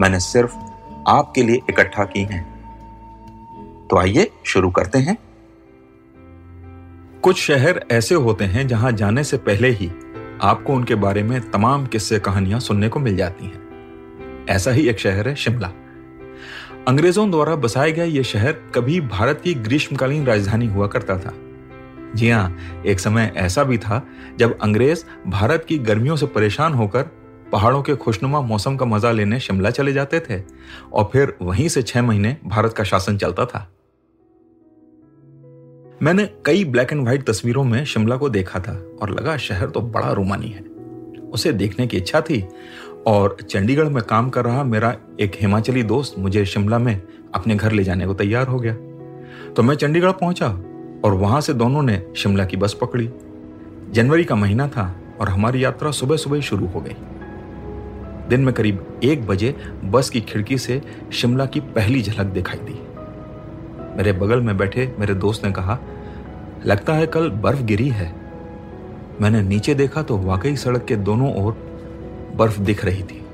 मैंने सिर्फ़ आपके लिए इकट्ठा की हैं। तो आइए शुरू करते हैं। कुछ शहर ऐसे होते हैं जहाँ जाने से पहले ही आपको उनके बारे में तमाम किस्से कहानियाँ सुनने को मिल जाती हैं। ऐसा ही एक शहर है शिमला। अंग्रेज़ों द्वारा बसाया गया यह शहर कभी भारत की ग्रीष्मकालीन राजधानी हुआ करता था। जी हाँ एक समय ऐसा भी था जब अंग्रेज़ भारत की गर्मियों से परेशान होकर पहाड़ों के खुशनुमा मौसम का मज़ा लेने शिमला चले जाते थे और फिर वहीं से छह महीने भारत का शासन चलता था। मैंने कई ब्लैक एंड व्हाइट तस्वीरों में शिमला को देखा था और लगा शहर तो बड़ा रोमानी है। उसे देखने की इच्छा थी और चंडीगढ़ में काम कर रहा मेरा एक हिमाचली दोस्त मुझे शिमला में अपने घर ले जाने को तैयार हो गया। तो मैं चंडीगढ़ पहुँचा और वहाँ से दोनों ने शिमला की बस पकड़ी। जनवरी का महीना था और हमारी यात्रा सुबह सुबह शुरू हो गई। दिन में करीब एक बजे बस की खिड़की से शिमला की पहली झलक दिखाई दी। मेरे बगल में बैठे मेरे दोस्त ने कहा, लगता है कल बर्फ़ गिरी है। मैंने नीचे देखा तो वाकई सड़क के दोनों ओर बर्फ़ दिख रही थी।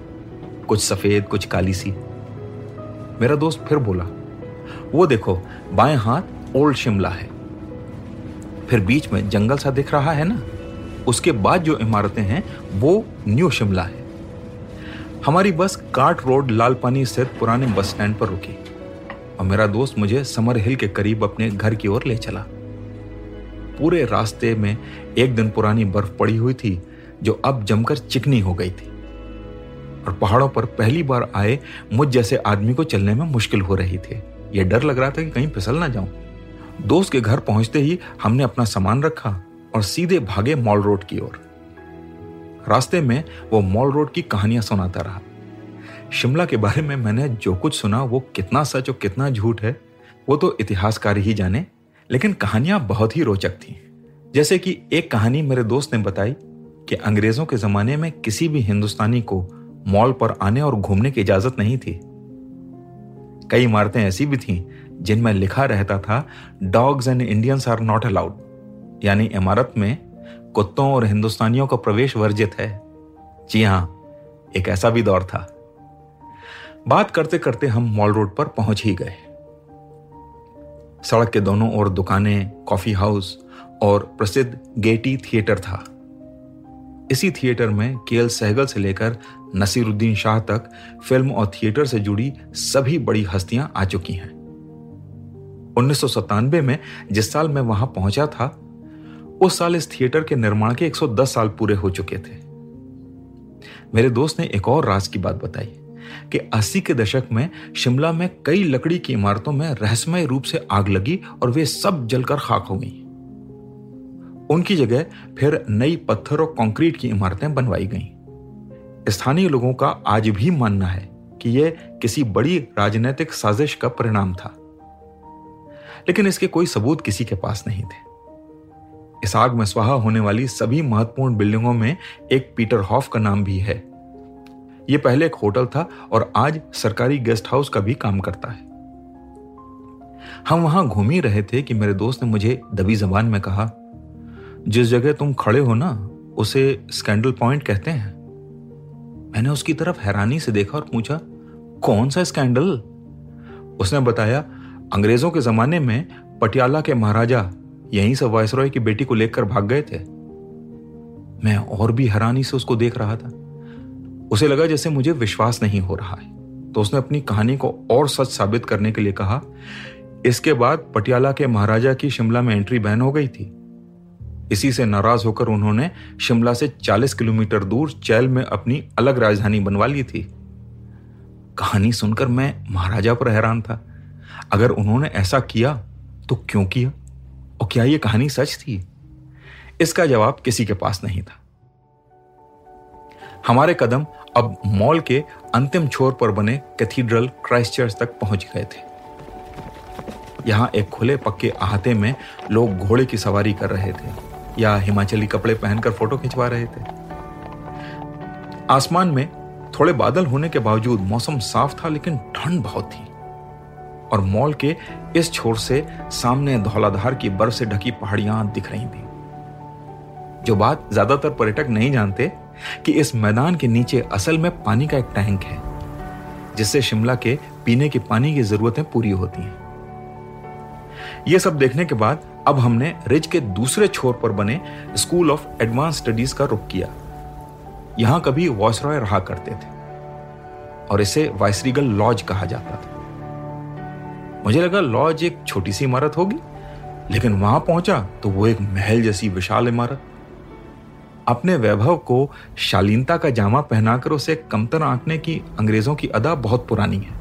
कुछ सफ़ेद, कुछ काली सी। मेरा दोस्त फिर बोला, वो देखो, बाएँ हाथ ओल्ड शिमला है। फिर बीच में जंगल सा दिख रहा है ना? उसके बाद जो इमारतें हैं, वो न्यू शिमला है। हमारी बस काट रोड लाल पानी स्थित पुराने बस स्टैंड पर रुकी और मेरा दोस्त मुझे समर हिल के करीब अपने घर की ओर ले चला। पूरे रास्ते में एक दिन पुरानी बर्फ़ पड़ी हुई थी, जो अब जमकर चिकनी हो गई थी और पहाड़ों पर पहली बार आए मुझ जैसे आदमी को चलने में मुश्किल हो रही थी। यह डर लग रहा था कि कहीं फिसल ना जाऊँ। दोस्त के घर पहुँचते ही हमने अपना सामान रखा और सीधे भागे मॉल रोड की ओर। रास्ते में वो मॉल रोड की कहानियाँ सुनाता रहा। शिमला के बारे में मैंने जो कुछ सुना, वो कितना सच और कितना झूठ है, वो तो इतिहासकार ही जाने, लेकिन कहानियाँ बहुत ही रोचक थी। जैसे कि एक कहानी मेरे दोस्त ने बताई कि अंग्रेज़ों के जमाने में किसी भी हिंदुस्तानी को मॉल पर आने और घूमने की इजाज़त नहीं थी। कई इमारतें ऐसी भी थीं जिनमें लिखा रहता था dogs and Indians are not allowed यानी इमारत में कुत्तों और हिंदुस्तानियों का प्रवेश वर्जित है। जी हाँ, एक ऐसा भी दौर था। बात करते करते हम मॉल रोड पर पहुँच ही गए। सड़क के दोनों ओर दुकानें, कॉफ़ी हाउस और प्रसिद्ध गेटी थिएटर था। इसी थिएटर में केएल सहगल से लेकर नसीरुद्दीन शाह तक फ़िल्म और थिएटर से जुड़ी सभी बड़ी हस्तियाँ आ चुकी हैं। उन्नीस सौ सतानवे में जिस साल मैं वहाँ पहुँचा था उस साल इस थिएटर के निर्माण के 110 साल पूरे हो चुके थे। मेरे दोस्त ने एक और राज की बात बताई कि 80 के दशक में शिमला में कई लकड़ी की इमारतों में रहस्यमय रूप से आग लगी और वे सब जलकर खाक हो गई। उनकी जगह फिर नई पत्थर और कंक्रीट की इमारतें बनवाई गईं। स्थानीय लोगों का आज भी मानना है कि यह किसी बड़ी राजनीतिक साजिश का परिणाम था। लेकिन इसके कोई सबूत किसी के पास नहीं थे। इस आग में स्वाहा होने वाली सभी महत्वपूर्ण बिल्डिंगों में एक पीटर हॉफ का नाम भी है। यह पहले एक होटल था और आज सरकारी गेस्ट हाउस का भी काम करता है। हम वहाँ घूम ही रहे थे कि मेरे दोस्त ने मुझे दबी जबान में कहा, जिस जगह तुम खड़े हो ना, उसे स्कैंडल पॉइंट कहते हैं। मैंने उसकी तरफ़ हैरानी से देखा और पूछा, कौन सा स्कैंडल? उसने बताया, अंग्रेज़ों के जमाने में पटियाला के महाराजा यहीं से वायसरॉय की बेटी को लेकर भाग गए थे। मैं और भी हैरानी से उसको देख रहा था। उसे लगा जैसे मुझे विश्वास नहीं हो रहा है। तो उसने अपनी कहानी को और सच साबित करने के लिए कहा, इसके बाद पटियाला के महाराजा की शिमला में एंट्री बैन हो गई थी। इसी से नाराज़ होकर उन्होंने शिमला से 40 किलोमीटर दूर चैल में अपनी अलग राजधानी बनवा ली थी। कहानी सुनकर मैं महाराजा पर हैरान था। अगर उन्होंने ऐसा किया तो क्यों किया? और क्या यह कहानी सच थी? इसका जवाब किसी के पास नहीं था। हमारे कदम अब मॉल के अंतिम छोर पर बने कैथीड्रल क्राइस्ट चर्च तक पहुँच गए थे। यहाँ एक खुले पक्के अहाते में लोग घोड़े की सवारी कर रहे थे या हिमाचली कपड़े पहनकर फ़ोटो खिंचवा रहे थे। आसमान में थोड़े बादल होने के बावजूद मौसम साफ़ था, लेकिन ठंड बहुत थी। और मॉल के इस छोर से सामने धौलाधार की बर्फ़ से ढकी पहाड़ियाँ दिख रही थी। जो बात ज़्यादातर पर्यटक नहीं जानते, कि इस मैदान के नीचे असल में पानी का एक टैंक है, जिससे शिमला के पीने के पानी की जरूरतें पूरी होती हैं। यह सब देखने के बाद अब हमने रिज के दूसरे छोर पर बने स्कूल ऑफ़ एडवांस स्टडीज़ का रुख किया। यहाँ कभी वॉयसरॉय रहा करते थे, और इसे वाइसरीगल लॉज कहा जाता था। मुझे लगा लॉज एक छोटी सी इमारत होगी, लेकिन वहाँ पहुँचा तो वो एक महल जैसी विशाल इमारत। अपने वैभव को शालीनता का जामा पहनाकर उसे कमतर आंकने की अंग्रेज़ों की अदा बहुत पुरानी है।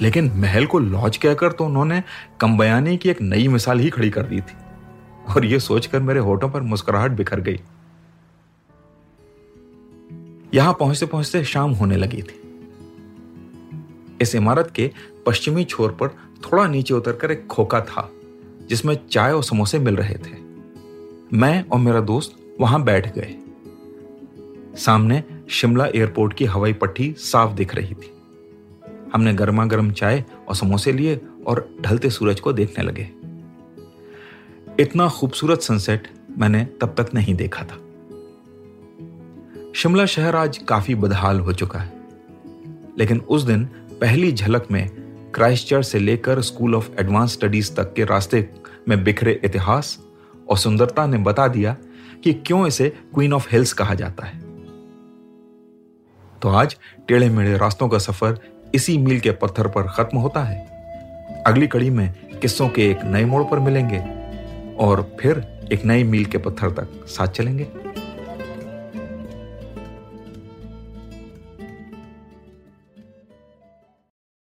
लेकिन महल को लॉज कहकर तो उन्होंने कम बयानी की एक नई मिसाल ही खड़ी कर दी थी, और यह सोचकर मेरे होठों पर मुस्कुराहट बिखर गई। यहाँ पहुँचते पहुँचते शाम होने लगी थी। इस इमारत के पश्चिमी छोर पर थोड़ा नीचे उतरकर एक खोखा था, जिसमें चाय और समोसे मिल रहे थे। मैं और मेरा दोस्त वहाँ बैठ गए। सामने शिमला एयरपोर्ट की हवाई पट्टी साफ़ दिख रही थी। हमने गर्मा गर्म चाय और समोसे लिए और ढलते सूरज को देखने लगे। इतना खूबसूरत सनसेट मैंने तब तक नहीं देखा था। शिमला शहर आज काफ़ी बदहाल हो चुका है, लेकिन उस दिन पहली झलक में क्राइस्टचर्च से लेकर स्कूल ऑफ़ एडवांस स्टडीज़ तक के रास्ते में बिखरे इतिहास और सुंदरता ने बता दिया कि क्यों इसे क्वीन ऑफ़ हिल्स कहा जाता है। तो आज टेढ़े मेढ़े रास्तों का सफ़र इसी मील के पत्थर पर खत्म होता है। अगली कड़ी में किस्सों के एक नए मोड़ पर मिलेंगे और फिर एक नई मील के पत्थर तक साथ चलेंगे।